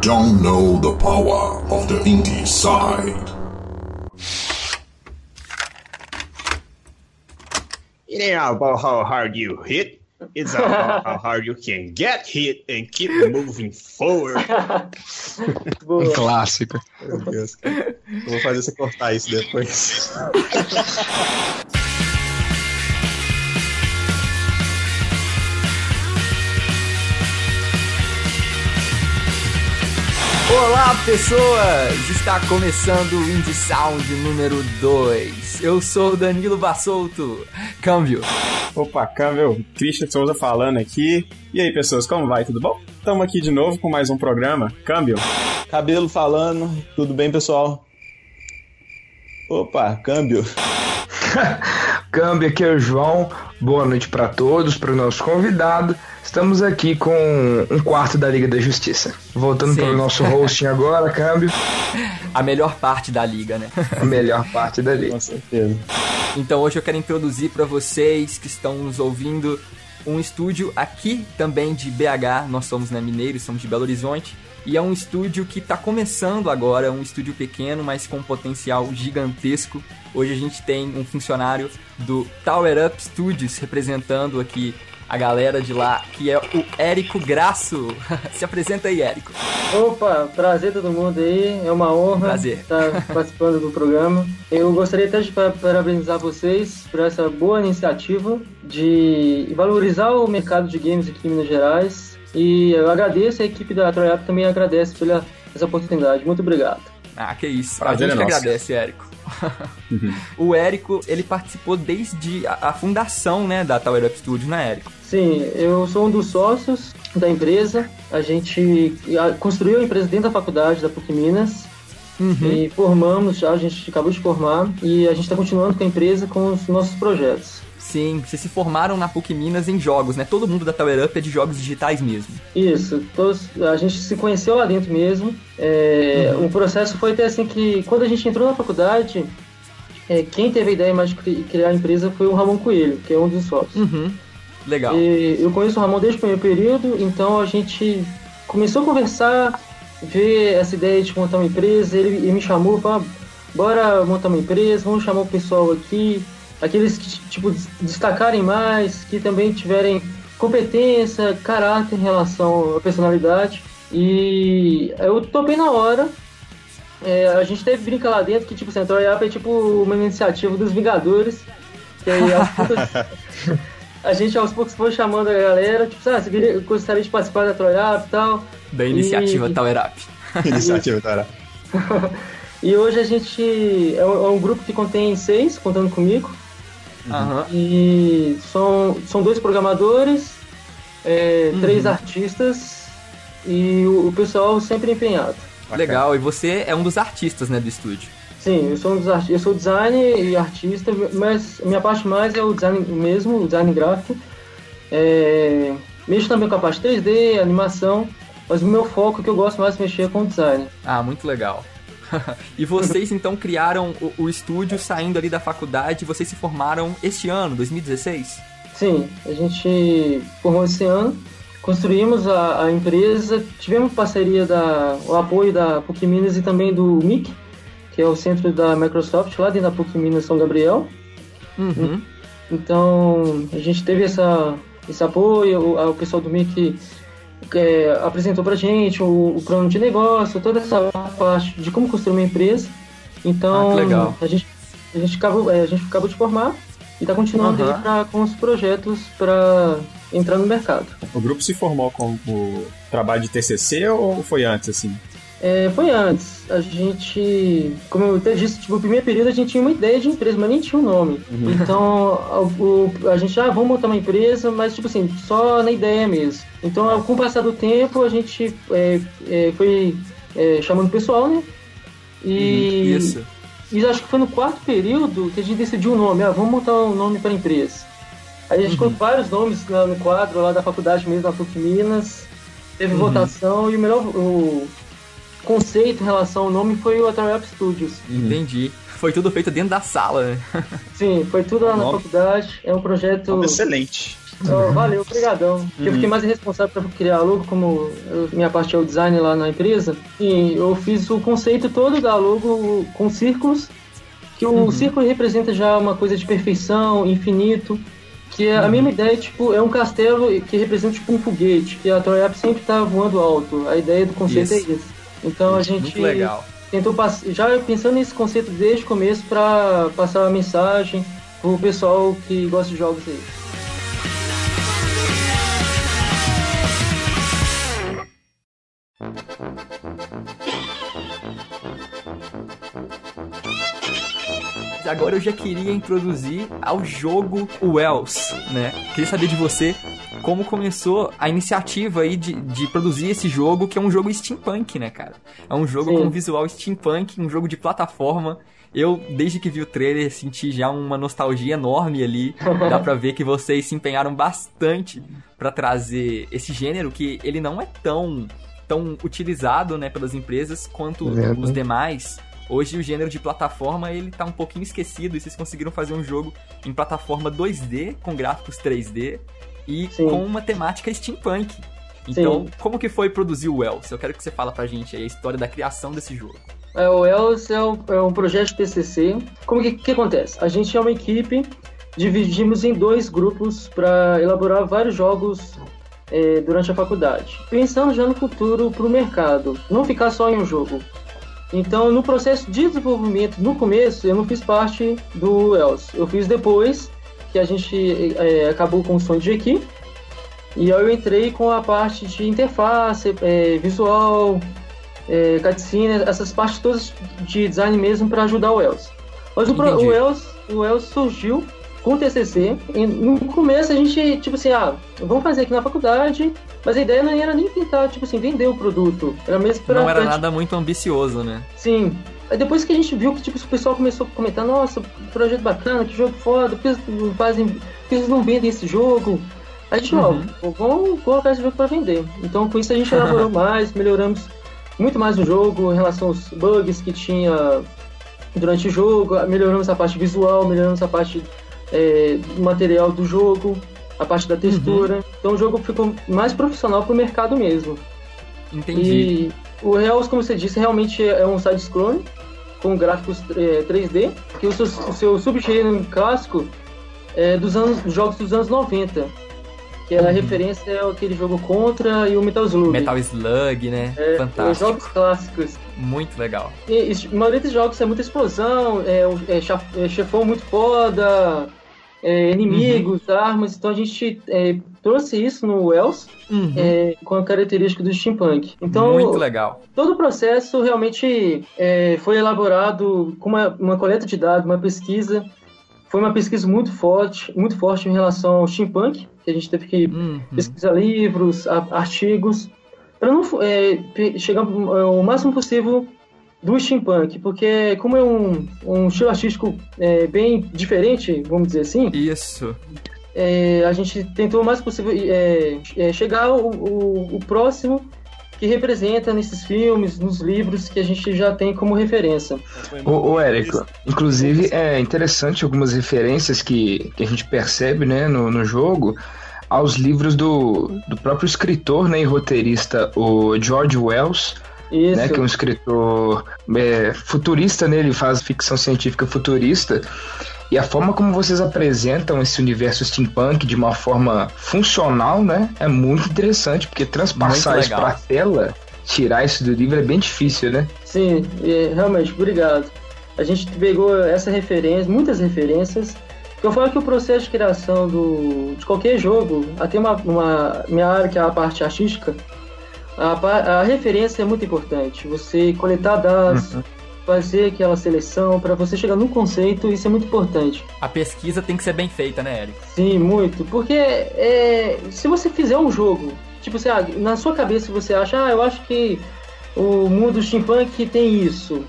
don't know the power of the indie side. It ain't about how hard you hit. It's about how hard you can get hit and keep moving forward. Um clássico. Meu Deus. Eu vou fazer você cortar isso depois. Olá, pessoas! Está começando o Indie Sound número 2. Eu sou o Danilo Bassolto. Câmbio. Opa, câmbio. Christian Souza falando aqui. E aí, pessoas, como vai? Tudo bom? Estamos aqui de novo com mais um programa. Câmbio. Cabelo falando. Tudo bem, pessoal? Opa, câmbio. Câmbio, aqui é o João. Boa noite para todos, para o nosso convidado. Estamos aqui com um quarto da Liga da Justiça. Voltando Sim. para o nosso hosting agora, câmbio. A melhor parte da liga, né? A melhor parte da Liga. Com certeza. Então hoje eu quero introduzir para vocês que estão nos ouvindo um estúdio aqui também de BH. Nós somos né, mineiros, somos de Belo Horizonte. E é um estúdio que está começando agora, um estúdio pequeno, mas com um potencial gigantesco. Hoje a gente tem um funcionário do Tower Up Studios representando aqui a galera de lá, que é o Érico Graço. Se apresenta aí, Érico. Opa, prazer todo mundo aí, é uma honra Prazer. estar participando do programa. Eu gostaria até de pa- parabenizar vocês por essa boa iniciativa de valorizar o mercado de games aqui em Minas Gerais. E eu agradeço, a equipe da Troiap também agradece pela essa oportunidade. Muito obrigado. Ah, que isso. Prazer a gente é que nosso. agradece, Érico. o Érico, ele participou desde a, a fundação, né, da Tower Up Studios, né, Érico? Sim, eu sou um dos sócios da empresa. A gente construiu a empresa dentro da faculdade da PUC Minas. E formamos já, a gente acabou de formar. E a gente está continuando com a empresa com os nossos projetos. Sim, vocês se formaram na PUC Minas em jogos, né? Todo mundo da Tower Up é de jogos digitais mesmo. Isso, todos, a gente se conheceu lá dentro mesmo. É, O processo foi até assim que, quando a gente entrou na faculdade, é, quem teve a ideia mais de cri- criar a empresa foi o Ramon Coelho, que é um dos sócios. Uhum. Legal. E eu conheço o Ramon desde o primeiro período, então a gente começou a conversar, ver essa ideia de montar uma empresa. Ele, ele me chamou, falou: "Ah, bora montar uma empresa, vamos chamar o pessoal aqui, aqueles que tipo des- destacarem mais, que também tiverem competência, caráter em relação à personalidade. E eu topei na hora. É, a gente teve brinca lá dentro que tipo, Central Yap é tipo uma iniciativa dos Vingadores. Que aí, aos poucos- a gente aos poucos foi chamando a galera, tipo, ah, você queria, gostaria de participar da Troiap e tal. Da iniciativa E- Tower Up. Iniciativa, cara. E hoje a gente é um, é um grupo que contém seis, contando comigo. Aham. E são, são dois programadores, é, três artistas e o, o pessoal sempre empenhado. Legal. E você é um dos artistas, né, do estúdio. Sim, eu sou um dos artistas, eu sou designer e artista, mas a minha parte mais é o design mesmo, o design gráfico. É, mexo também com a parte 3D, animação, mas o meu foco que eu gosto mais de mexer é com o design. Ah, muito legal. e vocês então criaram o, o estúdio saindo ali da faculdade, vocês se formaram este ano, 2016? Sim, a gente formou esse ano, construímos a, a empresa, tivemos parceria da o apoio da PUC Minas e também do MIC, que é o centro da Microsoft lá dentro da PUC Minas São Gabriel. Uhum. Então a gente teve essa, esse apoio, o, o pessoal do MIC é, apresentou pra gente o, o plano de negócio, toda essa parte de como construir uma empresa. Então Ah, legal. a gente a gente acabou, é, a gente acabou de formar e está continuando Aham. aí pra, com os projetos para entrar no mercado. O grupo se formou com o trabalho de TCC ou foi antes, assim? É, foi antes. A gente, como eu até disse, tipo, no primeiro período a gente tinha uma ideia de empresa, mas nem tinha um nome. Então a, o- a gente, ah, vamos montar uma empresa, mas tipo assim, só na ideia mesmo. Então com o passar do tempo a gente é, é, foi é, chamando o pessoal, né? E, Isso. e acho que foi no quarto período que a gente decidiu o nome. Ah, vamos montar um nome para a empresa. Aí a gente colocou vários nomes no quadro lá da faculdade mesmo, da PUC Minas. Teve votação e o melhor o conceito em relação ao nome foi o Atari Up Studios. Entendi. Foi tudo feito dentro da sala, né? Sim, foi tudo lá na Nome- faculdade. É um projeto. Nome excelente. Oh, valeu, obrigadão. Eu fiquei mais responsável para criar a logo, como eu- minha parte é o design lá na empresa. E eu fiz o conceito todo da logo com círculos, que o círculo representa já uma coisa de perfeição, infinito. Que é a mesma ideia, tipo, é um castelo que representa tipo um foguete, que a Troiap sempre tá voando alto. A ideia do conceito Isso. é isso. Então a gente Muito legal. tentou já pensando nesse conceito desde o começo para passar a mensagem pro pessoal que gosta de jogos aí. Agora eu já queria introduzir ao jogo Wells, né? Queria saber de você como começou a iniciativa aí de, de produzir esse jogo, que é um jogo steampunk, né, cara? É um jogo Sim. com visual steampunk, um jogo de plataforma. Eu, desde que vi o trailer, senti já uma nostalgia enorme ali. Dá pra ver que vocês se empenharam bastante pra trazer esse gênero, que ele não é tão, tão utilizado, né, pelas empresas quanto Verdade. os demais. Hoje o gênero de plataforma ele tá um pouquinho esquecido e vocês conseguiram fazer um jogo em plataforma 2D com gráficos 3D e Sim. com uma temática steampunk. Então, como que foi produzir o Wells? Eu quero que você fala pra gente a história da criação desse jogo. É, o ELS é um, é um projeto TCC. Como que, que acontece? A gente é uma equipe, dividimos em dois grupos para elaborar vários jogos é, durante a faculdade. Pensando já no futuro para o mercado, não ficar só em um jogo. Então, no processo de desenvolvimento, no começo, eu não fiz parte do ELS. Eu fiz depois, que a gente é, acabou com o sonho de equipe. E aí eu entrei com a parte de interface, é, visual, é, cutscene, essas partes todas de design mesmo para ajudar o Els. Mas o, Entendi. o o Els surgiu com o TCC. E no começo a gente, tipo assim, ah, vamos fazer aqui na faculdade, mas a ideia não era nem tentar, tipo assim, vender o produto. Era mesmo pra... Não era nada muito ambicioso, né? Sim. Aí depois que a gente viu que tipo, o pessoal começou a comentar, nossa, projeto bacana, que jogo foda, por que não fazem. Por vocês não vendem esse jogo? A gente, Uhum. ó, vamos colocar esse jogo pra vender. Então com isso a gente elaborou mais, melhoramos muito mais o jogo em relação aos bugs que tinha durante o jogo, melhoramos a parte visual, melhoramos a parte é, material do jogo, a parte da textura. Então o jogo ficou mais profissional pro mercado mesmo. Entendi. E o Hells, como você disse, realmente é um side-scrolling com gráficos é, 3D, que o seu, o seu subgênero clássico é dos anos, jogos dos anos 90, que Uhum. a referência é aquele jogo Contra e o Metal Slug. Metal Slug, né? é, os Fantástico. jogos clássicos. Muito legal. E, e a maioria dos jogos é muita explosão, é, é, é chefão muito foda, é, inimigos, Uhum. armas. Então a gente é, trouxe isso no Wells Uhum. é, com a característica do steampunk. Então, Muito legal. todo o processo realmente é, foi elaborado com uma, uma coleta de dados, uma pesquisa. Foi uma pesquisa muito forte, muito forte em relação ao steampunk, que a gente teve que Uhum. pesquisar livros, artigos, para não é, chegar ao máximo possível do steampunk, porque como é um, um estilo artístico é, bem diferente, vamos dizer assim, Isso. é, a gente tentou o mais possível é, é, chegar ao, ao- ao próximo que representa nesses filmes, nos livros que a gente já tem como referência. Ô, ô Érico, inclusive é interessante algumas referências que, que a gente percebe né, no, no jogo aos livros do, do próprio escritor né, e roteirista, o George Wells, Isso. né, que é um escritor é, futurista, né, ele faz ficção científica futurista. E a forma como vocês apresentam esse universo steampunk de uma forma funcional, né, é muito interessante, porque transpassar isso pra tela, tirar isso do livro é bem difícil, né? Sim, é, realmente, obrigado. A gente pegou essa referência, muitas referências. Eu falo que o processo de criação do, de qualquer jogo, até uma, uma minha área que é a parte artística, a, a referência é muito importante. Você coletar dados, fazer aquela seleção para você chegar num conceito, isso é muito importante. A pesquisa tem que ser bem feita, né, Eric? Sim, muito. Porque é, se você fizer um jogo, tipo, você, ah, na sua cabeça você acha, ah, eu acho que o mundo steampunk tem isso.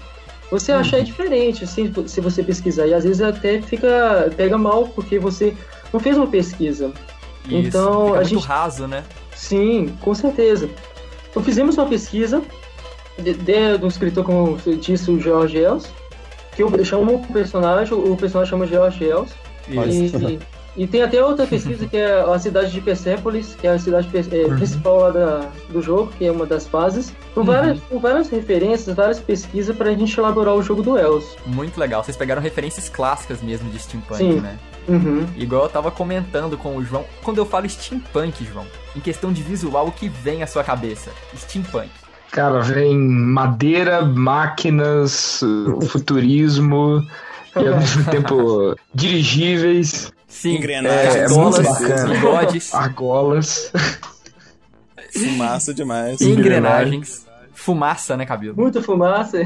Você acha é diferente se, se você pesquisar. E às vezes até fica. pega mal porque você não fez uma pesquisa. Isso. Então, Fica a muito gente- raso, né? Sim, com certeza. Então fizemos uma pesquisa de, de, do escritor, como disse, o George Els, que eu chamo o personagem, o personagem chama George Els. Isso. E, E tem até outra pesquisa que é a cidade de Persepolis, que é a cidade é, Uhum. principal lá da, do jogo, que é uma das fases, com várias, com várias referências, várias pesquisas pra gente elaborar o jogo do Els. Muito legal. Vocês pegaram referências clássicas mesmo de steampunk, Sim. né? Uhum. Igual eu tava comentando com o João. Quando eu falo steampunk, João, em questão de visual, o que vem à sua cabeça? Steampunk. Cara, vem madeira, máquinas, futurismo, e ao mesmo tempo dirigíveis, Sim, Engrenagens, é muito bacana. bigodes, argolas. Fumaça demais. engrenagens, fumaça, né, cabelo? Muita fumaça.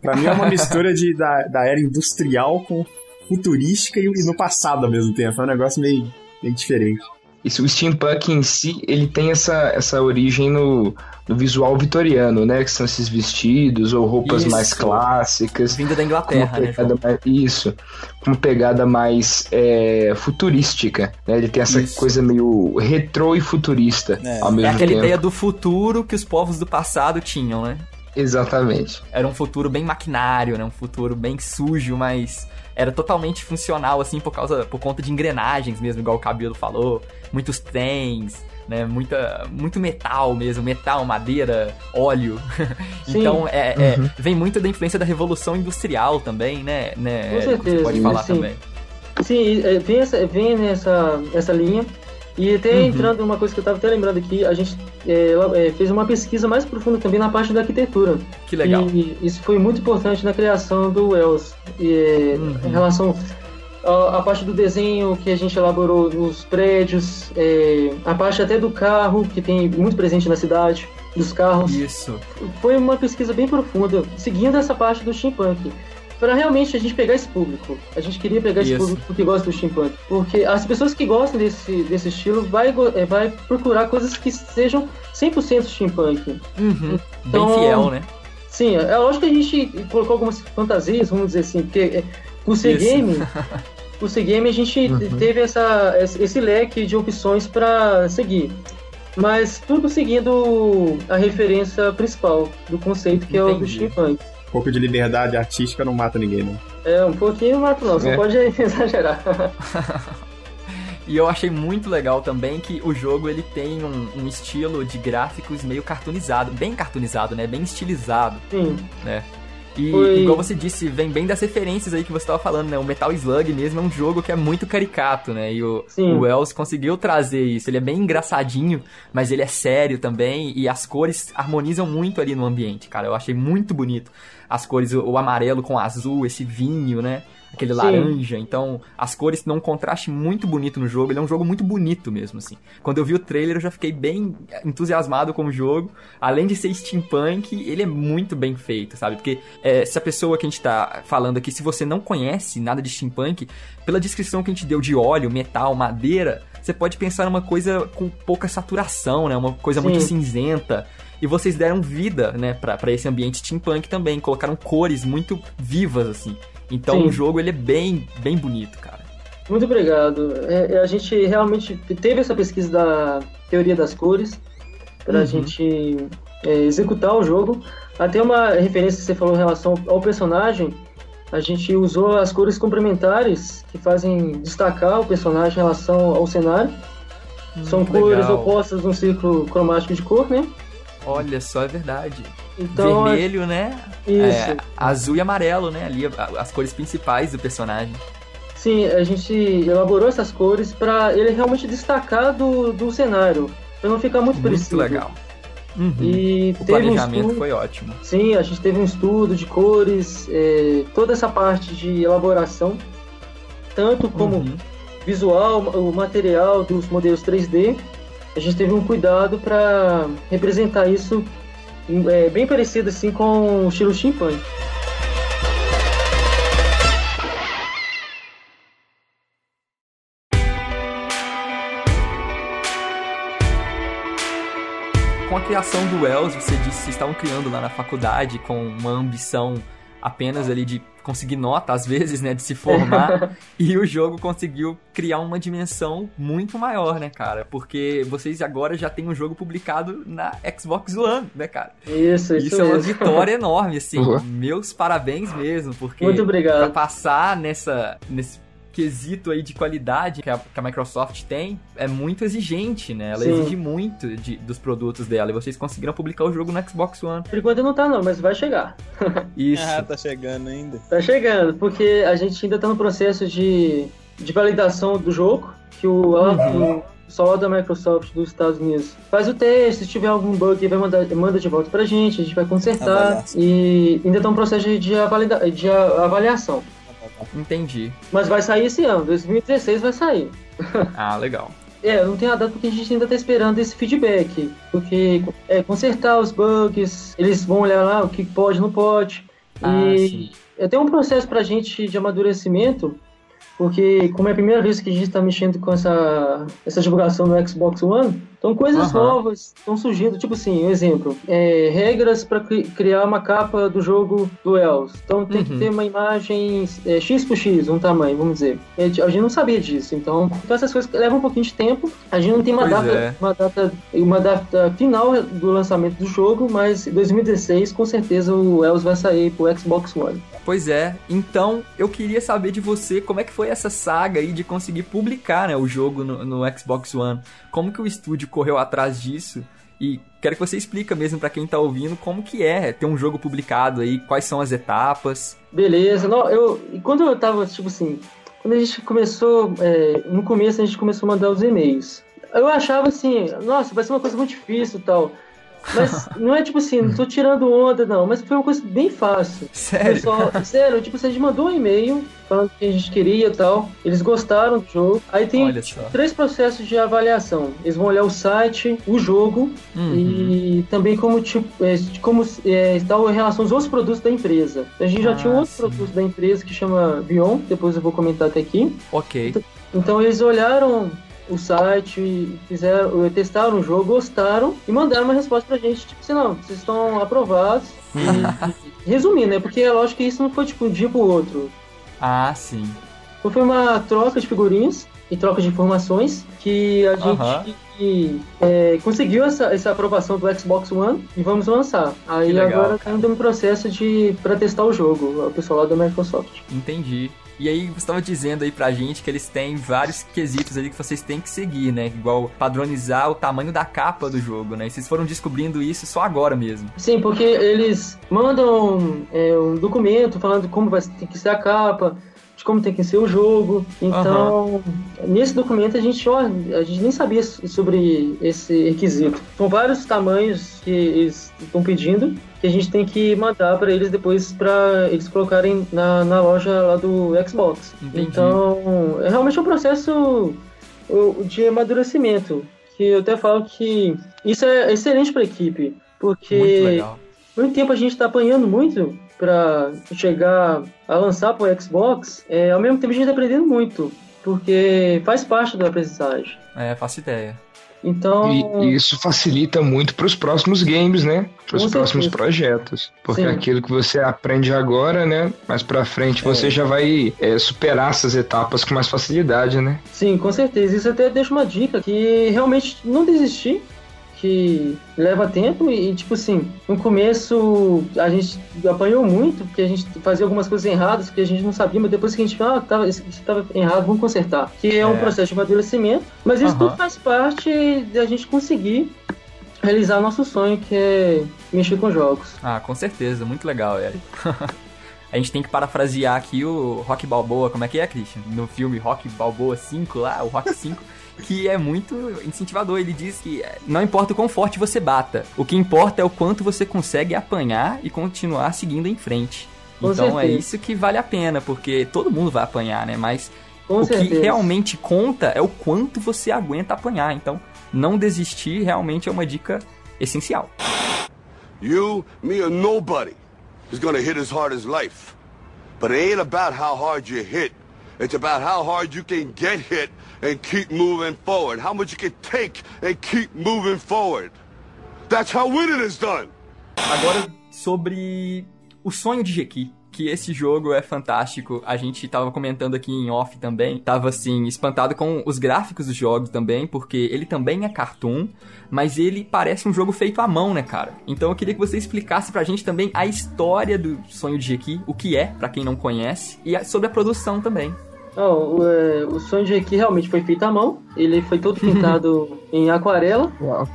Pra mim é uma mistura de, da, da era industrial com futurística e, no passado ao mesmo tempo. É um negócio meio, meio diferente. Isso, o steampunk em si, ele tem essa, essa origem no, no visual vitoriano, né? Que são esses vestidos ou roupas Isso. mais clássicas. Vinda da Inglaterra, né, mais, isso, com uma pegada mais é, futurística, né? Ele tem essa Isso. coisa meio retrô e futurista É. ao É mesmo aquela tempo. ideia do futuro que os povos do passado tinham, né? Exatamente. Era um futuro bem maquinário, né? Um futuro bem sujo, mas era totalmente funcional, assim, por causa, por conta de engrenagens mesmo, igual o Cabelo falou. Muitos trens, né? Muita, muito metal mesmo, metal, madeira, óleo. Sim. então, é, é, Uhum. vem muito da influência da Revolução Industrial também, né? né Com Érico? Você certeza, pode falar sim. também. Sim, é, vem, essa, vem nessa essa linha. E até Uhum. entrando uma coisa que eu estava até lembrando aqui, a gente é, é, fez uma pesquisa mais profunda também na parte da arquitetura. Que legal. E isso foi muito importante na criação do Wells. E, é, Uhum. Em relação à, à parte do desenho que a gente elaborou nos prédios, é, a parte até do carro, que tem muito presente na cidade, dos carros. Isso. Foi uma pesquisa bem profunda, seguindo essa parte do steampunk. Para realmente a gente pegar esse público. A gente queria pegar esse Isso. público que gosta do steampunk. Porque as pessoas que gostam desse, desse estilo vai, é, vai procurar coisas que sejam 100% steampunk. Uhum. Então- Bem fiel, né? Sim, é lógico que a gente colocou algumas fantasias, vamos dizer assim, porque é, o C-Game, o C-Game a gente Uhum. teve essa, esse esse leque de opções para seguir. Mas tudo seguindo a referência principal do conceito, que é o do Entendi. steampunk. Um pouco de liberdade artística não mata ninguém, né? É, um pouquinho, mas não, você É. pode exagerar. E eu achei muito legal também que o jogo ele tem um, um estilo de gráficos meio cartoonizado, bem cartoonizado, né? Bem estilizado, Sim, né? E Foi- igual você disse, vem bem das referências aí que você tava falando, né? O Metal Slug mesmo é um jogo que é muito caricato, né? E o, Sim. o Wells conseguiu trazer isso. Ele é bem engraçadinho, mas ele é sério também. E as cores harmonizam muito ali no ambiente, cara. Eu achei muito bonito. As cores, o, amarelo com o azul, esse vinho, né? Aquele Sim. laranja. Então, as cores dão um contraste muito bonito no jogo. Ele é um jogo muito bonito mesmo, assim. Quando eu vi o trailer, eu já fiquei bem entusiasmado com o jogo. Além de ser steampunk, ele é muito bem feito, sabe? Porque é, se a pessoa que a gente tá falando aqui, se você não conhece nada de steampunk, pela descrição que a gente deu de óleo, metal, madeira, você pode pensar numa coisa com pouca saturação, né? Uma coisa Sim. muito cinzenta. E vocês deram vida, né, pra, pra esse ambiente steampunk também. Colocaram cores muito vivas, assim. Então Sim. o jogo, ele é bem, bem bonito, cara. muito obrigado. É, é, a gente realmente teve essa pesquisa da teoria das cores para a Uhum. gente é, executar o jogo. Até uma referência que você falou em relação ao personagem, a gente usou as cores complementares que fazem destacar o personagem em relação ao cenário. São Hum, cores legal. opostas num ciclo cromático de cor, né? Olha só, é verdade. Então, Vermelho, né? Isso. É, azul e amarelo, né? Ali, as cores principais do personagem. Sim, a gente elaborou essas cores para ele realmente destacar do, do cenário, para não ficar muito Muito parecido. legal. Uhum. E O teve um planejamento estudo, foi ótimo. sim, a gente teve um estudo de cores, é, toda essa parte de elaboração, tanto como Uhum. visual, o material dos modelos 3D, a gente teve um cuidado para representar isso é, bem parecido assim com o estilo steampunk. Com a criação do Wells, você disse que estavam criando lá na faculdade com uma ambição apenas ali de conseguir nota, às vezes, né, de se formar, e o jogo conseguiu criar uma dimensão muito maior, né, cara? Porque vocês agora já têm um jogo publicado na Xbox One, né, cara? Isso, isso, Isso é uma vitória enorme, assim. Uhum. Meus parabéns mesmo, porque Muito pra obrigado. passar nessa nesse quesito aí de qualidade que a, que a Microsoft tem é muito exigente, né? Ela Sim. exige muito de- dos produtos dela e vocês conseguiram publicar o jogo no Xbox One. Por enquanto não tá não, mas vai chegar. Isso. Ah, tá chegando ainda. Tá chegando, porque a gente ainda tá no processo de, de validação do jogo, que o, Uhum. o pessoal da Microsoft dos Estados Unidos faz o teste, se tiver algum bug vai mandar, manda de volta pra gente, a gente vai consertar Avaliação. e ainda tá um processo de, avalida, de avaliação. Entendi. Mas vai sair esse ano, 2016 vai sair. Ah, legal. É, não tem a data porque a gente ainda tá esperando esse feedback. Porque é, consertar os bugs, eles vão olhar lá o que pode não pode. Ah, e sim. é, tem um processo pra gente de amadurecimento, porque como é a primeira vez que a gente tá mexendo com essa, essa divulgação no Xbox One, então coisas Aham. novas estão surgindo, tipo assim, um exemplo, é, regras para criar uma capa do jogo do. Então tem que Uhum. ter uma imagem é, X por X, um tamanho, vamos dizer. A gente não sabia disso, então, então essas coisas levam um pouquinho de tempo. A gente não tem uma Pois data, é. uma data, uma data final do lançamento do jogo, mas em 2016 com certeza o Elves vai sair pro Xbox One. Pois é, então eu queria saber de você como é que foi essa saga aí de conseguir publicar né, o jogo no, no Xbox One. Como que o estúdio correu atrás disso? E quero que você explica mesmo pra quem tá ouvindo como que é ter um jogo publicado aí, quais são as etapas. Beleza, não, eu, quando eu tava, tipo assim, quando a gente começou, é, no começo a gente começou a mandar os e-mails. Eu achava assim, nossa, vai ser uma coisa muito difícil e tal. Mas não é tipo assim, não tô tirando onda, não, mas foi uma coisa bem fácil. O Sério? Pessoal, sério, tipo, a gente mandou um e-mail falando o que a gente queria e tal. Eles gostaram do jogo. Aí tem três processos de avaliação. Eles vão olhar o site, o jogo Uhum. e também como, tipo, é, como é, está em relação aos outros produtos da empresa. A gente já Ah, tinha um outro sim. produto da empresa que chama Bion, depois eu vou comentar até aqui. Ok. Então eles olharam o site, fizeram, testaram o jogo, gostaram e mandaram uma resposta pra gente, tipo assim, não, vocês estão aprovados. E, resumindo, né? Porque é lógico que isso não foi tipo um dia pro outro. Ah, sim. Então foi uma troca de figurinhas e troca de informações que a gente é, conseguiu essa, essa aprovação do Xbox One e vamos lançar. Aí legal, agora tá indo no processo de para testar o jogo, o pessoal lá da Microsoft. Entendi. E aí você estava dizendo aí pra gente que eles têm vários quesitos ali que vocês têm que seguir, né? Igual padronizar o tamanho da capa do jogo, né? E vocês foram descobrindo isso só agora mesmo. Sim, porque eles mandam é, um documento falando como vai ter que ser a capa, como tem que ser o jogo. Então, nesse documento a gente, ó, a gente nem sabia sobre esse requisito. São vários tamanhos que eles estão pedindo que a gente tem que mandar para eles depois para eles colocarem na, na loja lá do Xbox. Entendi. Então, é realmente um processo de amadurecimento. Que eu até falo que isso é excelente para a equipe, porque Muito muito tempo a gente tá apanhando muito pra chegar a lançar pro Xbox, é, ao mesmo tempo a gente tá aprendendo muito, porque faz parte da aprendizagem. É, faço ideia. Então, E, e isso facilita muito para os próximos games, né? Para os próximos certeza. projetos. Porque Sim. aquilo que você aprende agora, né? Mais para frente você já vai é, superar essas etapas com mais facilidade, né? sim, com certeza. Isso até deixa uma dica que realmente não desistir, que leva tempo e, tipo assim, no começo a gente apanhou muito, porque a gente fazia algumas coisas erradas que a gente não sabia, mas depois que a gente viu, ah, tava, isso isso tava errado, vamos consertar. Que é, um É. processo de amadurecimento, mas isso Aham. tudo faz parte da gente conseguir realizar nosso sonho, que é mexer com jogos. Ah, com certeza. Muito legal, Eric. A gente tem que parafrasear aqui o Rock Balboa, como é que é, Christian? No filme Rock Balboa 5 lá, o Rock 5, que é muito incentivador. Ele diz que eh, não importa o quão forte você bata, o que importa é o quanto você consegue apanhar e continuar seguindo em frente. Com então é certeza. isso que vale a pena, porque todo mundo vai apanhar, né? Mas Com o certeza. que realmente conta é o quanto você aguenta apanhar. Então, não desistir realmente é uma dica essencial. You, me, or nobody is gonna hit as hard as life. But it ain't about how hard you hit. It's about how hard you can get hit and keep moving forward. How much you can take and keep moving forward. That's how winning is done. Agora, sobre o sonho de Jequi. Que esse jogo é fantástico. A gente tava comentando aqui em off também. Tava assim, espantado com os gráficos dos jogos também, porque ele também é cartoon, mas ele parece um jogo feito à mão, né, cara? Então eu queria que você explicasse pra gente também a história do sonho de Jequi, o que é, pra quem não conhece, e sobre a produção também. Não, o, é, o sonho de aqui realmente foi feito à mão. Ele foi todo pintado em aquarela.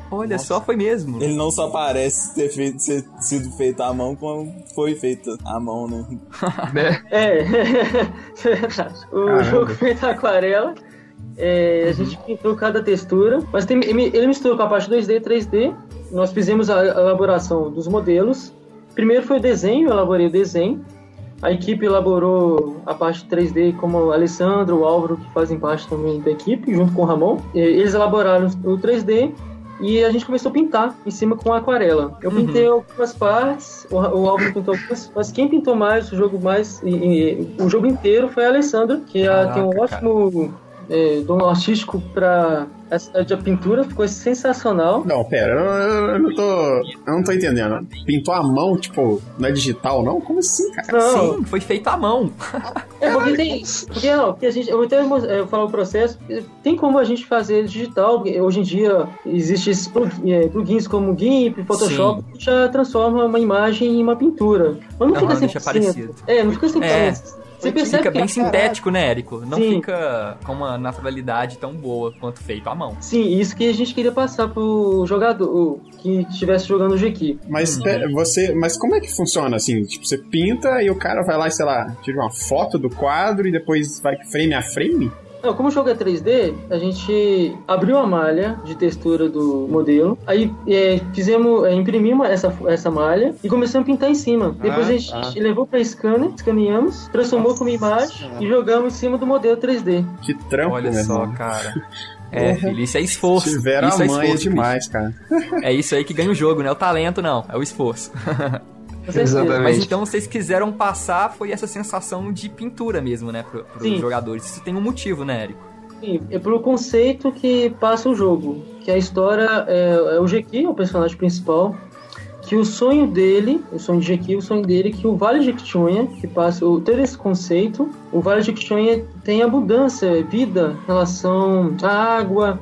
Olha só, foi mesmo. Ele não só parece ter feito, ser, sido feito à mão, como foi feito à mão, né? né? É, é. O Caramba. jogo feito aquarela. É, a gente pintou cada textura, mas tem- ele ele misturou com a parte 2D e 3D. Nós fizemos a elaboração dos modelos. Primeiro foi o desenho, eu elaborei o desenho. A equipe elaborou a parte 3D, como o Alessandro, o Álvaro, que fazem parte também da equipe, junto com o Ramon. Eles elaboraram o 3D e a gente começou a pintar em cima com aquarela. Eu Uhum. pintei algumas partes, o, o Álvaro pintou algumas, mas quem pintou mais o jogo mais e- e- o jogo inteiro foi a Alessandra, que ela tem um Caraca, ótimo é, dom artístico para essa de pintura, ficou sensacional. Não, pera, eu, eu- eu não tô. Eu não tô entendendo. Pintou a mão, tipo, não é digital, não? Como assim, cara? Não, Sim, foi feito à mão. É, porque tem. Porque, não, porque a gente. Eu vou até é, falar o processo. Tem como a gente fazer digital. porque Hoje em dia existem esses é, plugins como GIMP, Photoshop, que já transforma uma imagem em uma pintura. Mas não Aham, fica deixa 100%. parecido. É, não fica 100%. É. Você percebe Fica que bem sintético, né, Érico? Não Sim. fica com uma naturalidade tão boa quanto feito à mão. Sim, isso que a gente queria passar pro jogador que estivesse jogando o Jequi. Mas pera, você. Mas como é que funciona assim? Tipo, você pinta e o cara vai lá e, sei lá, tira uma foto do quadro e depois vai frame a frame? Não, como o jogo é 3D, a gente abriu a malha de textura do modelo, aí é, fizemos, é, imprimimos essa, essa malha e começamos a pintar em cima. Depois Ah, a gente tá. levou para scanner, escaneamos, transformou como imagem e jogamos em cima do modelo 3D. Que trampo, Olha meu só, cara. É, filho, isso é esforço. Tiveram isso a é esforço, demais, cara. É isso aí que ganha o jogo, não é o talento, não. É o esforço. Exatamente. Mas então vocês quiseram passar foi essa sensação de pintura mesmo, né, pro, pros Sim. jogadores. Isso tem um motivo, né, Érico? Sim, é pelo conceito que passa o jogo. Que a história é, é o Jequi, o personagem principal. Que o sonho dele, o sonho de Jequi, o sonho dele é que o Vale de Jequitinhonha, que passa o, todo esse conceito, o Vale de Jequitinhonha tem abundância, vida, relação à água,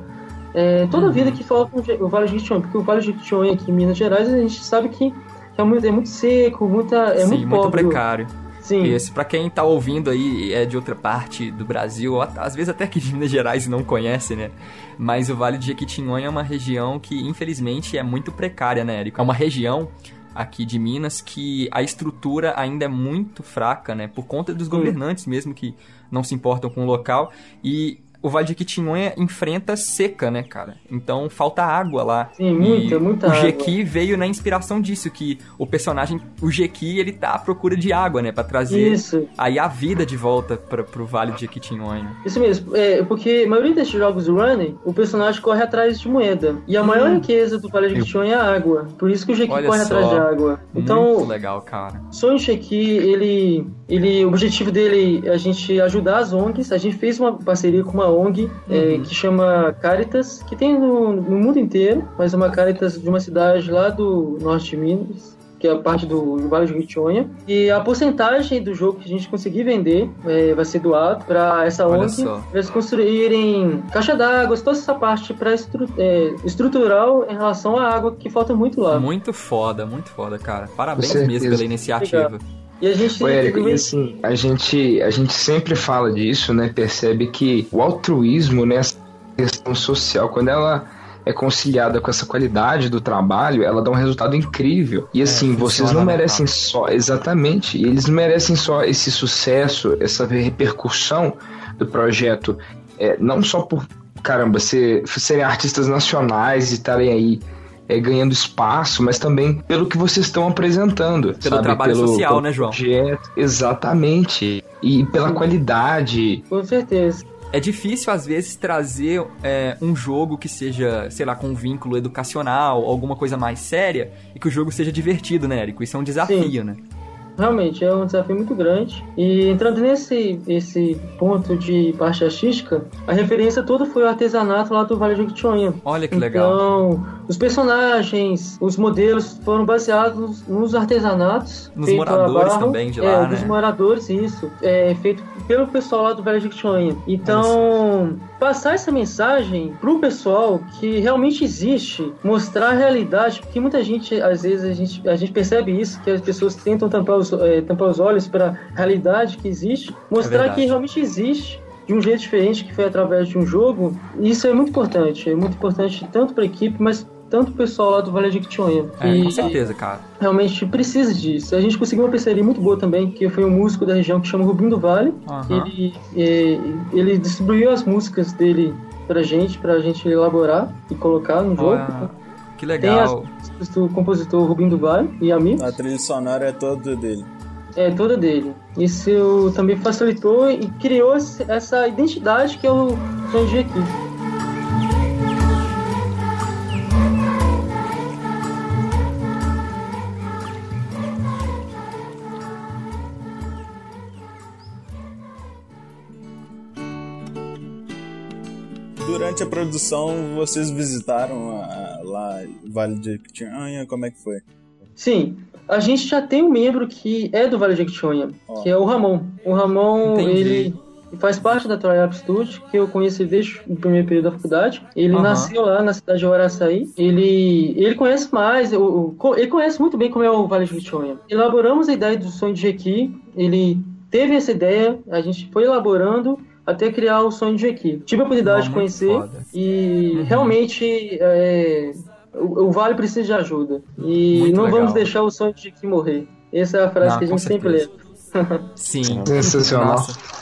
é, toda a vida que falta o Vale de Jequitinhonha. Porque o Vale de Jequitinhonha aqui em Minas Gerais, a gente sabe que é muito, é muito seco, muita, é Sim, muito muito pobre. precário. Sim. Esse, pra quem tá ouvindo aí é de outra parte do Brasil, às vezes até aqui de Minas Gerais não conhece, né? Mas o Vale de Jequitinhonha é uma região que, infelizmente, é muito precária, né, Érico? É uma região aqui de Minas que a estrutura ainda é muito fraca, né? Por conta dos governantes mesmo que não se importam com o local. E o Vale de Jequitinhonha enfrenta seca, né, cara? Então falta água lá. Sim, muita, E muita O água. Jequi veio na inspiração disso, que o personagem, o Jequi, ele tá à procura de água, né? Pra trazer Isso. aí a vida de volta pra, pro Vale de Jequitinhonha. Isso mesmo, é, porque a maioria desses jogos running, o personagem corre atrás de moeda. E a maior riqueza do Vale de Jequitinhonha é a água. Por isso que o Jequi Hum. Olha corre só. atrás de água. Então, Muito legal, cara. o Sonho Jequi, ele, ele, o objetivo dele é a gente ajudar as ONGs. A gente fez uma parceria com uma ONG é, Uhum. que chama Caritas, que tem no, no mundo inteiro, mas é uma Caritas de uma cidade lá do norte de Minas. Que é a parte do Vale de Jequitinhonha. E a porcentagem do jogo que a gente conseguir vender é, vai ser doado para essa Olha ONG. Pra eles construírem caixa d'água, toda essa parte para estrutural em relação à água que falta muito lá. Muito foda, muito foda, cara. Parabéns mesmo pela iniciativa. E a gente Ô, Érico, e assim, a gente, a gente sempre fala disso, né? Percebe que o altruísmo, né? Essa questão social, quando ela é conciliada com essa qualidade do trabalho, ela dá um resultado incrível. E assim, vocês funciona, não merecem só, exatamente, e eles não merecem só esse sucesso, essa repercussão do projeto, é, não só por, caramba, ser, serem artistas nacionais e estarem aí é, ganhando espaço, mas também pelo que vocês estão apresentando. Pelo sabe? trabalho pelo, social, pelo né, João? projeto. Exatamente. E pela qualidade. Com certeza. É difícil, às vezes, trazer é, um jogo que seja, sei lá, com um vínculo educacional, alguma coisa mais séria, e que o jogo seja divertido, né, Érico? Isso é um desafio, né? Realmente, é um desafio muito grande. E entrando nesse esse ponto de parte artística, a referência toda foi o artesanato lá do Vale de Jequitinhonha. Olha que legal. Então, os personagens, os modelos foram baseados nos artesanatos. Nos moradores barro. também de é, lá, dos né? moradores, isso. É feito pelo pessoal lá do Vale de Jequitinhonha. Então, passar essa mensagem pro pessoal que realmente existe, mostrar a realidade, porque muita gente, às vezes, a gente, a gente percebe isso, que as pessoas tentam tampar os, eh, tampar os olhos para a realidade que existe, mostrar verdade. que realmente existe de um jeito diferente, que foi através de um jogo, isso é muito importante. É muito importante tanto para a equipe, mas tanto o pessoal lá do Vale de Quitionha. É, com certeza, cara. Realmente precisa disso. A gente conseguiu uma parceria muito boa também, que foi um músico da região que chama Rubinho do Vale. Aham. Ele, é, ele distribuiu as músicas dele pra gente, pra gente elaborar e colocar no jogo. Olha, que Tem as legal. músicas do compositor Rubinho do Vale e amigos. A trilha sonora é toda dele. É, toda dele. Isso também facilitou e criou essa identidade que o Sonji aqui. Durante a produção, vocês visitaram a- lá Vale de Quitinhanha? Como é que foi? Sim, a gente já tem um membro que é do Vale de Jequitinhonha, Ó. que é o Ramon. O Ramon, Entendi. ele faz parte da Triup Studio, que eu conheci desde o primeiro período da faculdade. Ele Aham. nasceu lá na cidade de Araçaí. Ele, ele conhece mais, o- o- ele conhece muito bem como é o Vale de Jequitinhonha. Elaboramos a ideia do sonho de Jequi, ele teve essa ideia, a gente foi elaborando até criar o sonho de Jequi. Tive a oportunidade Não, de conhecer foda. e Uhum. realmente é, o, o Vale precisa de ajuda. E Muito não legal. vamos deixar o sonho de Jequi morrer. Essa é a frase Não, que a gente sempre lê. Sim. Sensacional. Nossa.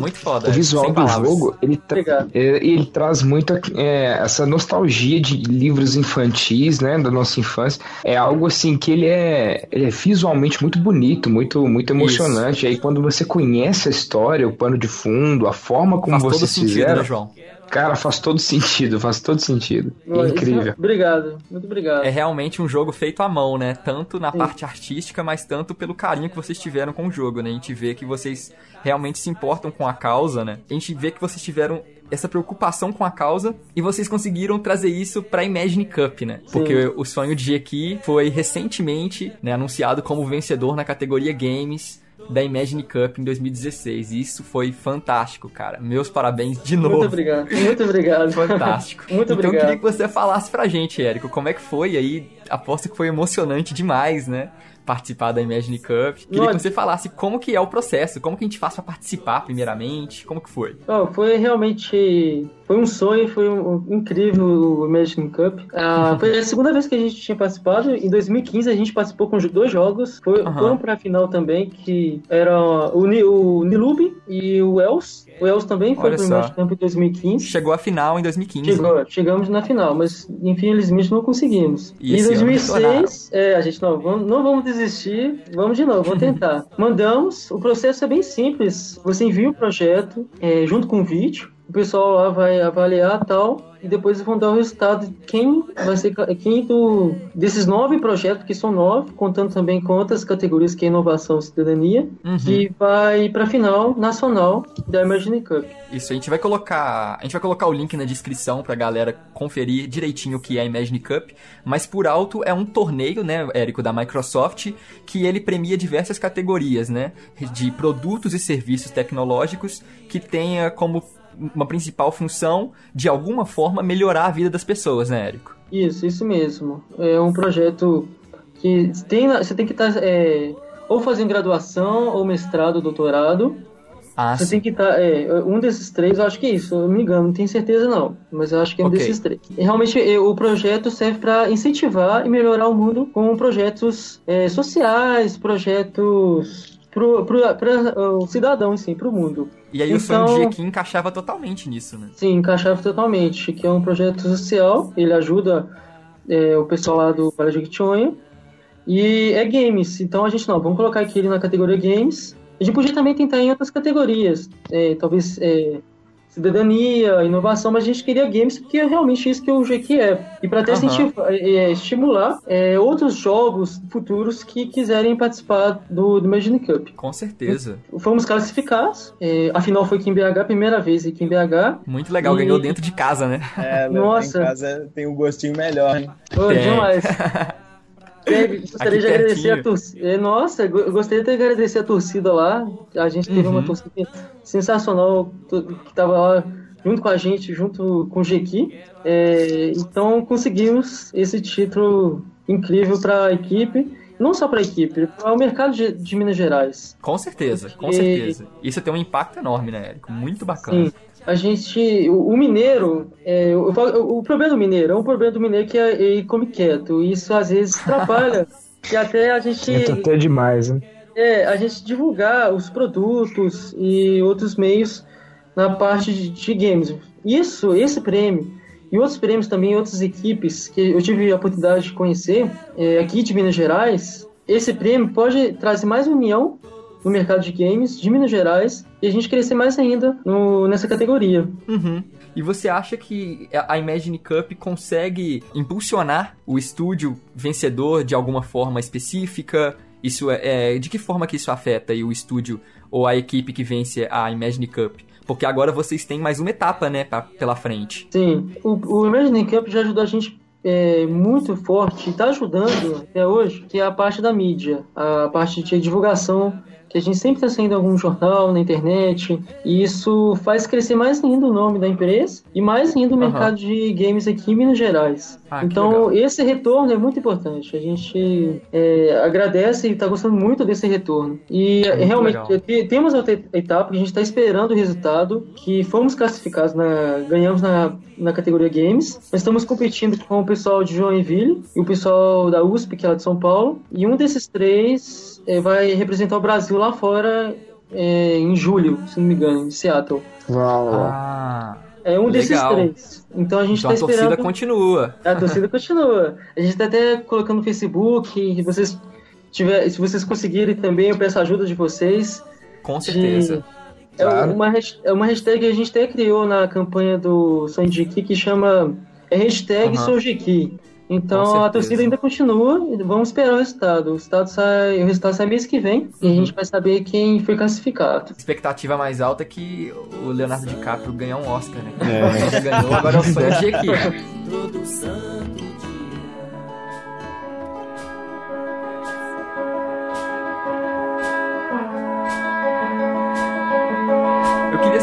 Muito foda. O visual do palavras. jogo, ele, tra- Obrigado. é, ele traz muito é, essa nostalgia de livros infantis, né, da nossa infância. É algo assim que ele é, ele é visualmente muito bonito, muito, muito emocionante. Aí quando você conhece a história, o pano de fundo, a forma como Faz todo vocês sentido, fizeram, né, João? Cara, faz todo sentido, faz todo sentido. É incrível. Obrigado, muito obrigado. É realmente um jogo feito à mão, né? Tanto na Sim. parte artística, mas tanto pelo carinho que vocês tiveram com o jogo, né? A gente vê que vocês realmente se importam com a causa, né? A gente vê que vocês tiveram essa preocupação com a causa e vocês conseguiram trazer isso pra Imagine Cup, né? Sim. Porque o sonho de aqui foi recentemente né, anunciado como vencedor na categoria Games da Imagine Cup em 2016. E isso foi fantástico, cara. Meus parabéns de novo. Muito obrigado, muito obrigado. Fantástico. Muito então eu obrigado. queria que você falasse pra gente, Érico, como é que foi aí? Aposto que foi emocionante demais, né? Participar da Imagine Cup. Queria Olha- que você falasse como que é o processo, como que a gente faz pra participar primeiramente, como que foi? Ó, foi realmente foi um sonho, foi um, um incrível o Imagine Cup. Ah, foi a segunda vez que a gente tinha participado. Em 2015 a gente participou com dois jogos. Foi, Aham. Foram pra final também, que era o, Ni- o Nilube e o Els. O Els também foi Olha pro. Imagine Cup em 2015. Chegou à final em 2015. Chegou, chegamos na final, mas infelizmente não conseguimos. E em esse ano 2006, é, a gente não, vamos, não vamos desistir, vamos de novo, vamos tentar. Mandamos, o processo é bem simples. Você envia o projeto é, junto com o vídeo, o pessoal lá vai avaliar tal. E depois vão dar o resultado de quem vai ser quem do desses nove projetos, que são nove, contando também com outras categorias que é inovação e cidadania, Uhum. que vai para final nacional da Imagine Cup. Isso, a gente vai colocar. A gente vai colocar o link na descrição pra galera conferir direitinho o que é a Imagine Cup. Mas por alto é um torneio, né, Érico, da Microsoft, que ele premia diversas categorias, né? De produtos e serviços tecnológicos que tenha como uma principal função, de alguma forma, melhorar a vida das pessoas, né, Érico? Isso, isso mesmo. É um projeto que tem, você tem que estar ou fazendo graduação, ou mestrado, doutorado. Ah, Você sim. tem que estar. é, um desses três, eu acho que é isso, eu me engano, não tenho certeza não. Mas eu acho que é um Ok. desses três. E realmente é, o projeto serve para incentivar e melhorar o mundo com projetos é, sociais, projetos para o cidadão, sim, para o mundo. E aí o Então- de aqui encaixava totalmente nisso, né? Sim, encaixava totalmente, que é um projeto social, ele ajuda é, o pessoal lá do de Jequitinhonha, e é games, então a gente não, vamos colocar aqui ele na categoria games, a gente podia também tentar em outras categorias, é, talvez é, cidadania, inovação, mas a gente queria games porque é realmente isso que o GQ é, e para até é, estimular é, outros jogos futuros que quiserem participar do, do Imagine Cup. Com certeza. Fomos classificados, é, a final foi aqui em BH, primeira vez aqui em BH, Muito legal, E- ganhou dentro de casa, né? É, Nossa. em casa tem um gostinho melhor, hein? Ô, Tem. demais. Sério, gostaria de agradecer a torcida. Nossa, go- eu gostaria de agradecer a torcida lá. A gente teve Uhum. uma torcida sensacional que estava lá junto com a gente, junto com o Jequi. É, então conseguimos esse título incrível para a equipe. não só para a equipe, para o mercado de, de, Minas Gerais. Com certeza, com certeza. Isso tem um impacto enorme, né, Érico? Muito bacana. Sim. A gente, o, o mineiro, é, eu falo, o problema do mineiro é um problema do mineiro que é, ele come quieto. E isso às vezes atrapalha. e até a gente. É até demais, né? É, a gente divulgar os produtos e outros meios na parte de, de games. Isso, esse prêmio e outros prêmios também, outras equipes que eu tive a oportunidade de conhecer é, aqui de Minas Gerais, esse prêmio pode trazer mais união no mercado de games de Minas Gerais e a gente crescer mais ainda no, nessa categoria. Uhum. E você acha que a Imagine Cup consegue impulsionar o estúdio vencedor de alguma forma específica? Isso é, é de que forma que isso afeta o estúdio ou a equipe que vence a Imagine Cup? Porque agora vocês têm mais uma etapa, né, pra, pela frente. Sim, o, o Imagine Cup já ajudou a gente é, muito forte, está ajudando até hoje, que é a parte da mídia, a parte de divulgação que a gente sempre está saindo em algum jornal, na internet, e isso faz crescer mais ainda o nome da empresa e mais ainda o uhum. mercado de games aqui em Minas Gerais. Ah, então, esse retorno é muito importante. A gente é, agradece e está gostando muito desse retorno. E é realmente, legal. temos outra etapa que a gente está esperando o resultado, que fomos classificados, na, ganhamos na, na categoria Games. Nós estamos competindo com o pessoal de Joinville e o pessoal da USP, que é lá de São Paulo. E um desses três vai representar o Brasil lá fora é, em julho, se não me engano, em Seattle. Uau. Ah, é um legal. desses três. Então a gente então tá a esperando. torcida continua. A torcida continua. A gente tá até colocando no Facebook. Se vocês, tiver, se vocês conseguirem também, eu peço a ajuda de vocês. Com certeza. De... É, claro. uma, é uma hashtag que a gente até criou na campanha do Sonjiki que chama é hashtag uhum. Então a torcida ainda continua e vamos esperar o resultado. O resultado sai, o resultado sai mês que vem e a gente vai saber quem foi classificado. Expectativa mais alta é que o Leonardo DiCaprio ganhar um Oscar, né? É. Ele ganhou, agora é o sonho de aqui.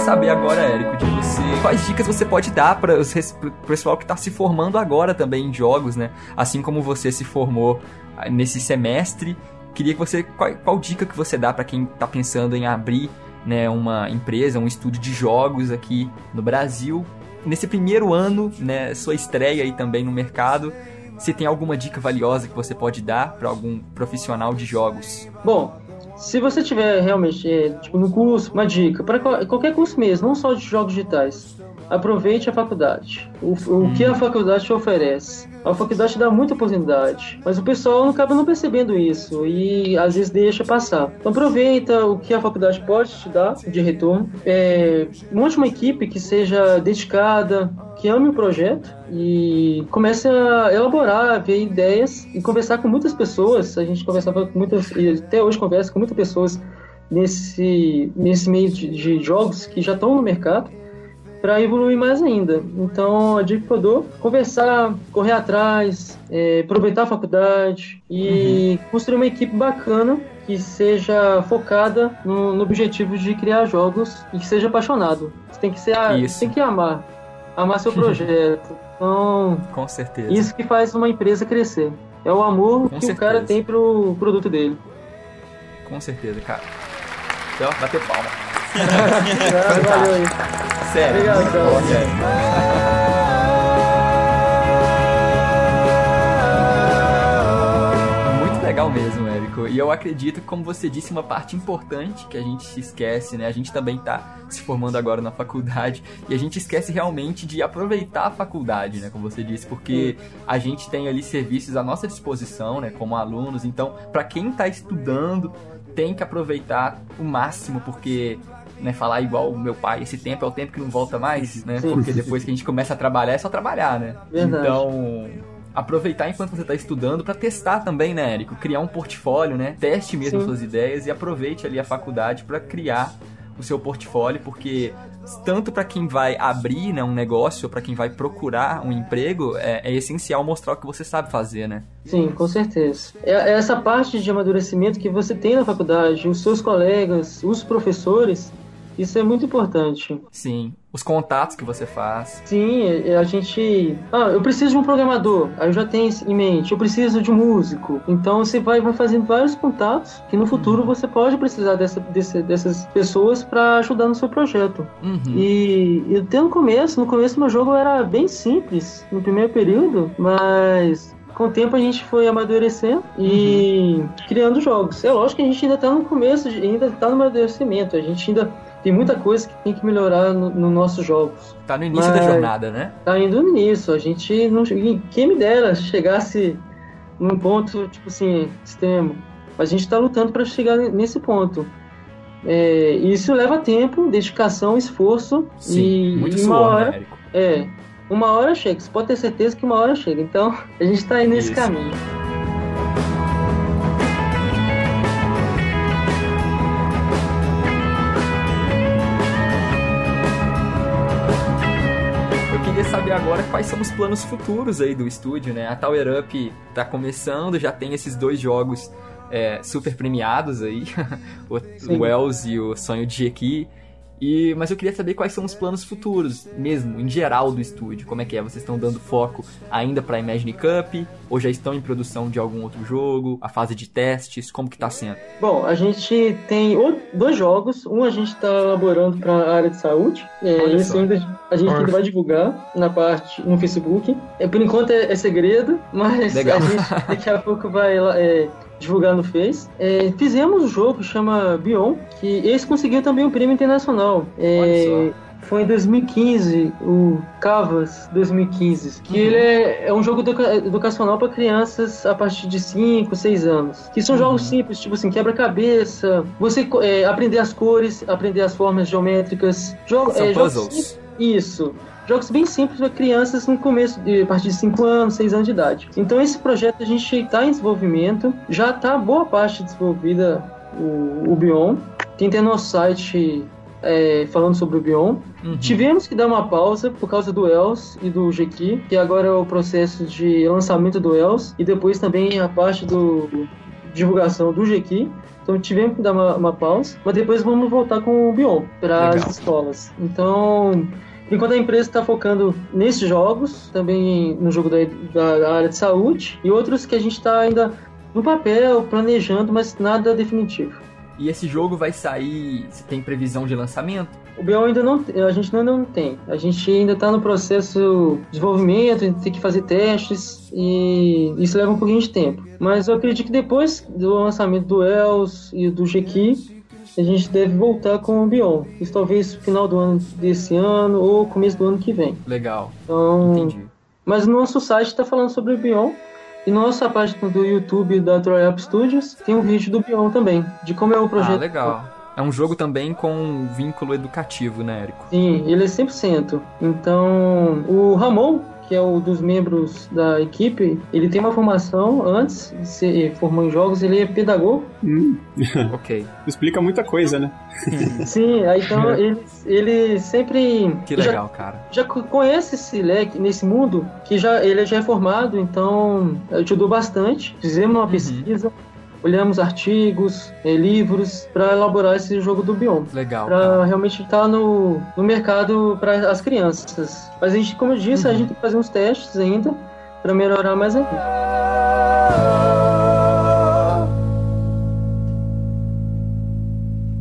saber agora, Érico, de você. Quais dicas você pode dar para o pessoal que está se formando agora também em jogos, né? Assim como você se formou ah, nesse semestre. Queria que você. Qual, qual dica que você dá para quem está pensando em abrir né, uma empresa, um estúdio de jogos aqui no Brasil? Nesse primeiro ano, né, sua estreia aí também no mercado, se tem alguma dica valiosa que você pode dar para algum profissional de jogos? Bom, se você tiver realmente, é, tipo, no curso, uma dica, para qualquer curso mesmo, não só de jogos digitais, aproveite a faculdade. O, o que a faculdade te oferece? A faculdade dá muita oportunidade, mas o pessoal acaba não percebendo isso e às vezes deixa passar. Então aproveita o que a faculdade pode te dar de retorno. É, monte uma equipe que seja dedicada, que ame o projeto e comece a elaborar, ver ideias e conversar com muitas pessoas. A gente conversava com muitas, e até hoje conversa com muitas pessoas nesse, nesse meio de, de jogos que já estão no mercado para evoluir mais ainda. Então, a dica que eu dou, conversar, correr atrás, é, aproveitar a faculdade e uhum. construir uma equipe bacana que seja focada no, no, objetivo de criar jogos e que seja apaixonado. Você tem que ser, isso. tem que amar, amar seu projeto. Então, com certeza. Isso que faz uma empresa crescer. É o amor com que certeza. o cara tem pro produto dele. Com certeza, cara. Então, bater palma. Valeu aí. Sério. Obrigado, muito bom, sério. Muito legal mesmo, E eu acredito que, como você disse, uma parte importante que a gente se esquece, né? A gente também tá se formando agora na faculdade e a gente esquece realmente de aproveitar a faculdade, né? Como você disse, porque a gente tem ali serviços à nossa disposição, né? Como alunos. Então, para quem tá estudando, tem que aproveitar o máximo, porque né, falar igual o meu pai, esse tempo é o tempo que não volta mais, né? Porque depois que a gente começa a trabalhar é só trabalhar, né? Verdade. Então, aproveitar enquanto você está estudando para testar também, né, Érico? Criar um portfólio, né? Teste mesmo Sim. suas ideias e aproveite ali a faculdade para criar o seu portfólio, porque tanto para quem vai abrir né, um negócio, para quem vai procurar um emprego, é, é, essencial mostrar o que você sabe fazer, né? Sim, com certeza. É, é essa parte de amadurecimento que você tem na faculdade, os seus colegas, os professores, Isso é muito importante. Sim. Os contatos que você faz. Sim, a gente. Ah, eu preciso de um programador. Aí eu já tenho isso em mente. Eu preciso de um músico. Então você vai, vai fazendo vários contatos que no futuro você pode precisar dessa, desse- dessas pessoas para ajudar no seu projeto. Uhum. E, e até no começo, no começo meu jogo era bem simples no primeiro período, mas com o tempo a gente foi amadurecendo e criando jogos. É lógico que a gente ainda tá no começo, ainda tá no amadurecimento, a gente ainda tem muita coisa que tem que melhorar no- nos nossos jogos. Tá no início da Mas- jornada, né? Tá indo nisso, a gente não. Quem me dera chegasse num ponto, tipo assim, extremo. A gente tá lutando para chegar nesse ponto. É, isso leva tempo, dedicação, esforço Sim. e, Muito e uma suor, hora. né? É, uma hora chega. Você pode ter certeza que uma hora chega. Então, a gente tá aí nesse Isso. caminho. Agora quais são os planos futuros aí do estúdio, né? A Tower Up tá começando, já tem esses dois jogos é, super premiados aí, o, Sim. Wells e o Sonho de Jequi. E, mas eu queria saber quais são os planos futuros, mesmo, em geral do estúdio. Como é que é? Vocês estão dando foco ainda pra Imagine Cup? Ou já estão em produção de algum outro jogo? A fase de testes? Como que tá sendo? Bom, a gente tem dois jogos. Um a gente está elaborando para a área de saúde. É, esse ainda a gente ainda vai divulgar na parte no Facebook. É, por enquanto é, é segredo, mas Legal. a gente daqui a pouco vai lá, é, divulgar no Face. É, fizemos um jogo que chama Bion, que esse conseguiu também um prêmio internacional. É, foi em 2015, o Cavas 2015, que ele é, é um jogo educa- educacional para crianças a partir de 5, 6 anos. Que são jogos simples, tipo assim, quebra-cabeça, você é, aprender as cores, aprender as formas geométricas. Jogo, São é, jogos puzzles. sim- Isso. Jogos bem simples para crianças no começo, de, a partir de 5 anos, 6 anos de idade. Então esse projeto a gente está em desenvolvimento, já está boa parte desenvolvida o, o Bion. Tem até nosso site é, falando sobre o Bion. Uhum. Tivemos que dar uma pausa por causa do Els e do Jequi, que agora é o processo de lançamento do Els e depois também a parte do divulgação do Jequi. Então tivemos que dar uma, uma pausa, mas depois vamos voltar com o Bion para as escolas. Então, enquanto a empresa está focando nesses jogos, também no jogo da, da- área de saúde e outros que a gente está ainda no papel, planejando, mas nada definitivo. E esse jogo vai sair. Se tem previsão de lançamento? O BO ainda não a gente ainda não tem. A gente ainda está no processo de desenvolvimento, a gente tem que fazer testes e isso leva um pouquinho de tempo. Mas eu acredito que depois do lançamento do Els e do Jequi, a gente deve voltar com o Bion. Isso talvez no final do ano desse ano ou começo do ano que vem. Legal, Então, entendi. mas o nosso site está falando sobre o Bion. E na nossa página do YouTube da Troy Up Studios tem um vídeo do Bion também, de como é o projeto. Ah, legal. É um jogo também com um vínculo educativo, né, Érico? Sim, ele é 100%. Então, o Ramon, que é um dos membros da equipe, ele tem uma formação antes de ser formou em jogos, ele é pedagogo. Hum, Ok. explica muita coisa, né? Sim, aí então ele, ele sempre Que já- legal, cara. já co- conhece esse leque nesse mundo que já ele já é formado, então ajudou bastante. Fizemos uma pesquisa, olhamos artigos, eh, livros para elaborar esse jogo do Bion. Legal. Pra cara. realmente estar no, no mercado para as crianças. Mas a gente, como eu disse, a gente tem que fazer uns testes ainda para melhorar mais ainda.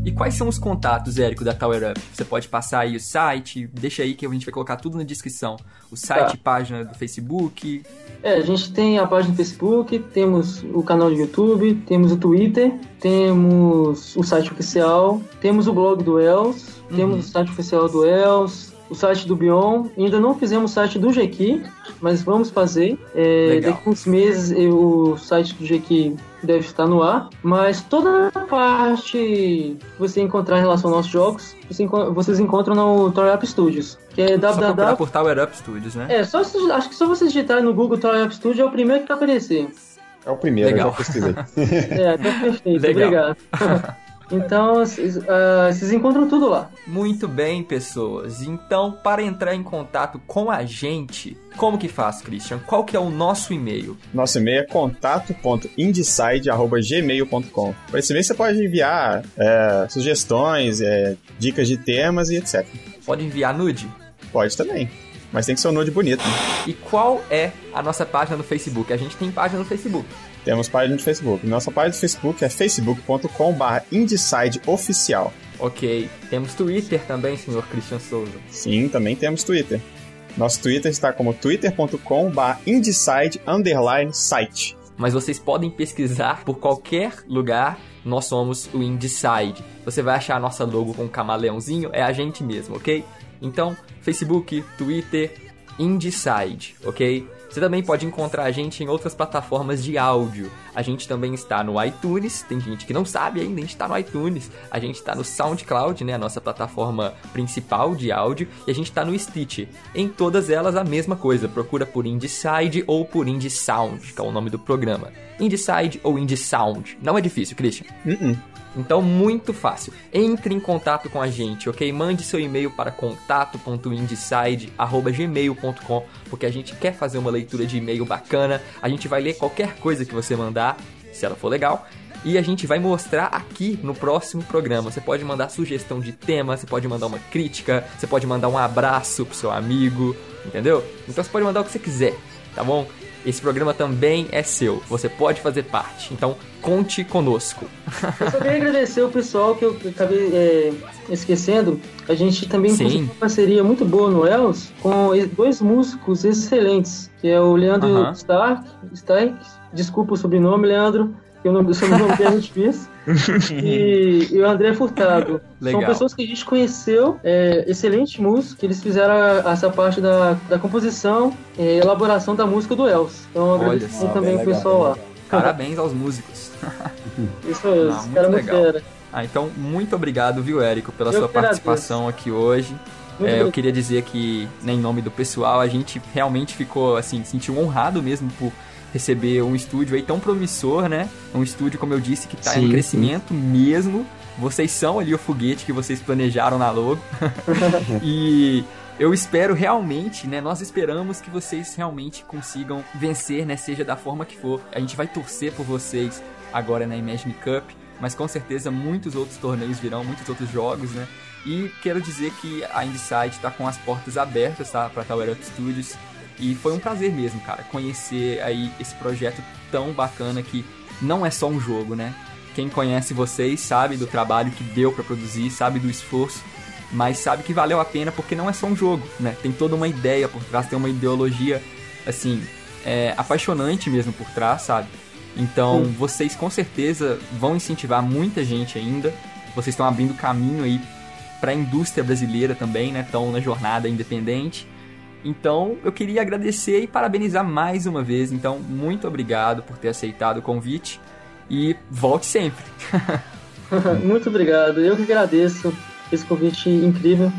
E quais são os contatos, Érico, da Tower Up? Você pode passar aí o site, deixa aí que a gente vai colocar tudo na descrição. O site, Tá. página do Facebook. É, a gente tem a página do Facebook, temos o canal do YouTube, temos o Twitter, temos o site oficial, temos o blog do Els, temos o site oficial do Els, o site do Bion. Ainda não fizemos o site do Jequi, mas vamos fazer. É, daqui a uns meses eu- o site do Jequi deve estar no ar. Mas toda a parte que você encontrar em relação aos nossos jogos, você enco- vocês encontram no Toy Up Studios, que é www. por Tower Up Studios, né? É, só, se- acho que só vocês digitarem no Google Toy Up Studio é o primeiro que vai aparecer. É o primeiro, Legal. eu já pesquisei. É, tá perfeito, Legal. obrigado. Então, vocês ah, vocês encontram tudo lá. Muito bem, pessoas. Então, para entrar em contato com a gente, como que faz, Christian? Qual que é o nosso e-mail? Nosso e-mail é contato.indecide.gmail.com. Por esse e-mail você pode enviar é, sugestões, é, dicas de temas e etc. Pode enviar nude? Pode também. Mas tem que ser um nude bonito. Né? E qual é a nossa página no Facebook? A gente tem página no Facebook. Temos página no Facebook. Nossa página do Facebook é facebook.com.br IndecideOficial. Ok. Temos Twitter também, senhor Christian Souza. Sim, também temos Twitter. Nosso Twitter está como twitter.com.br underline site. Mas vocês podem pesquisar por qualquer lugar. Nós somos o Indecide. Você vai achar a nossa logo com um camaleãozinho, é a gente mesmo, ok? Então, Facebook, Twitter, Indecide, ok? Você também pode encontrar a gente em outras plataformas de áudio. A gente também está no iTunes, tem gente que não sabe ainda, a gente está no iTunes. A gente está no SoundCloud, né, a nossa plataforma principal de áudio, e a gente está no Stitch. Em todas elas a mesma coisa, procura por Indieside ou por Indie Sound, que é o nome do programa. Indieside ou Indie Sound. Não é difícil, Christian. Uh -uh. Então, muito fácil. Entre em contato com a gente, ok? Mande seu e-mail para contato.indecide.gmail.com porque a gente quer fazer uma leitura de e-mail bacana. A gente vai ler qualquer coisa que você mandar, se ela for legal. E a gente vai mostrar aqui no próximo programa. Você pode mandar sugestão de tema, você pode mandar uma crítica, você pode mandar um abraço pro seu amigo, entendeu? Então você pode mandar o que você quiser, tá bom? Esse programa também é seu, você pode fazer parte. Então, conte conosco. Eu só queria agradecer o pessoal que eu acabei é, esquecendo. A gente também conseguiu uma parceria muito boa no Els com dois músicos excelentes, que é o Leandro Aham. Stark, Stark, desculpa o sobrenome, Leandro, que o nome sobrenome dele é muito difícil, e, e o André Furtado. Legal. São pessoas que a gente conheceu, é, excelentes músicos, que eles fizeram a- essa parte da, da composição e elaboração da música do Els. Então, só, também o pessoal legal, lá. Parabéns aos músicos. Isso mesmo, esse muito cara é muito legal. fera. Ah, então, muito obrigado, viu, Érico, pela Eu sua agradeço. participação aqui hoje. É, eu queria dizer que, né, em nome do pessoal, a gente realmente ficou, assim, sentiu honrado mesmo por receber um estúdio aí tão promissor, né? Um estúdio, como eu disse, que tá Sim, em sim. crescimento mesmo. Vocês são ali o foguete que vocês planejaram na logo. e eu espero realmente, né? Nós esperamos que vocês realmente consigam vencer, né? Seja da forma que for. A gente vai torcer por vocês agora na Imagine Cup, mas com certeza muitos outros torneios virão, muitos outros jogos, né? E quero dizer que a Inside está com as portas abertas, tá? Para Tower Up Studios. E foi um prazer mesmo, cara, conhecer aí esse projeto tão bacana que não é só um jogo, né? Quem conhece vocês sabe do trabalho que deu para produzir, sabe do esforço, mas sabe que valeu a pena porque não é só um jogo, né? Tem toda uma ideia por trás, tem uma ideologia, assim, é, apaixonante mesmo por trás, sabe? Então, vocês com certeza vão incentivar muita gente ainda. Vocês estão abrindo caminho aí para a indústria brasileira também, né? Estão na jornada independente. Então, eu queria agradecer e parabenizar mais uma vez. Então, muito obrigado por ter aceitado o convite e volte sempre. Muito obrigado. Eu que agradeço esse convite incrível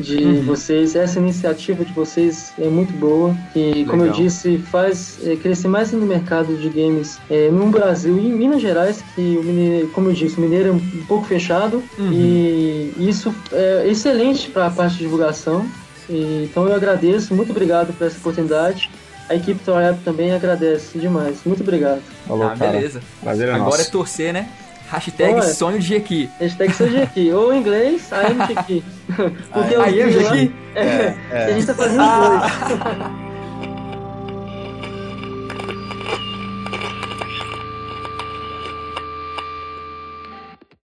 de Uhum. vocês. Essa iniciativa de vocês é muito boa e, como eu disse, faz é, crescer mais no mercado de games é, no Brasil e em Minas Gerais, que, o mineiro, como eu disse, o mineiro é um pouco fechado Uhum. e isso é excelente para a parte de divulgação. E, então eu agradeço, muito obrigado por essa oportunidade. A equipe Torap também agradece demais. Muito obrigado. Falou, ah, beleza. Prazer é Agora é nosso. torcer, né? Hashtag Ué. sonho de aqui. Hashtag seja aqui, ou em inglês, I am aqui. Porque I am lá- aqui? É, é. a gente tá fazendo os dois.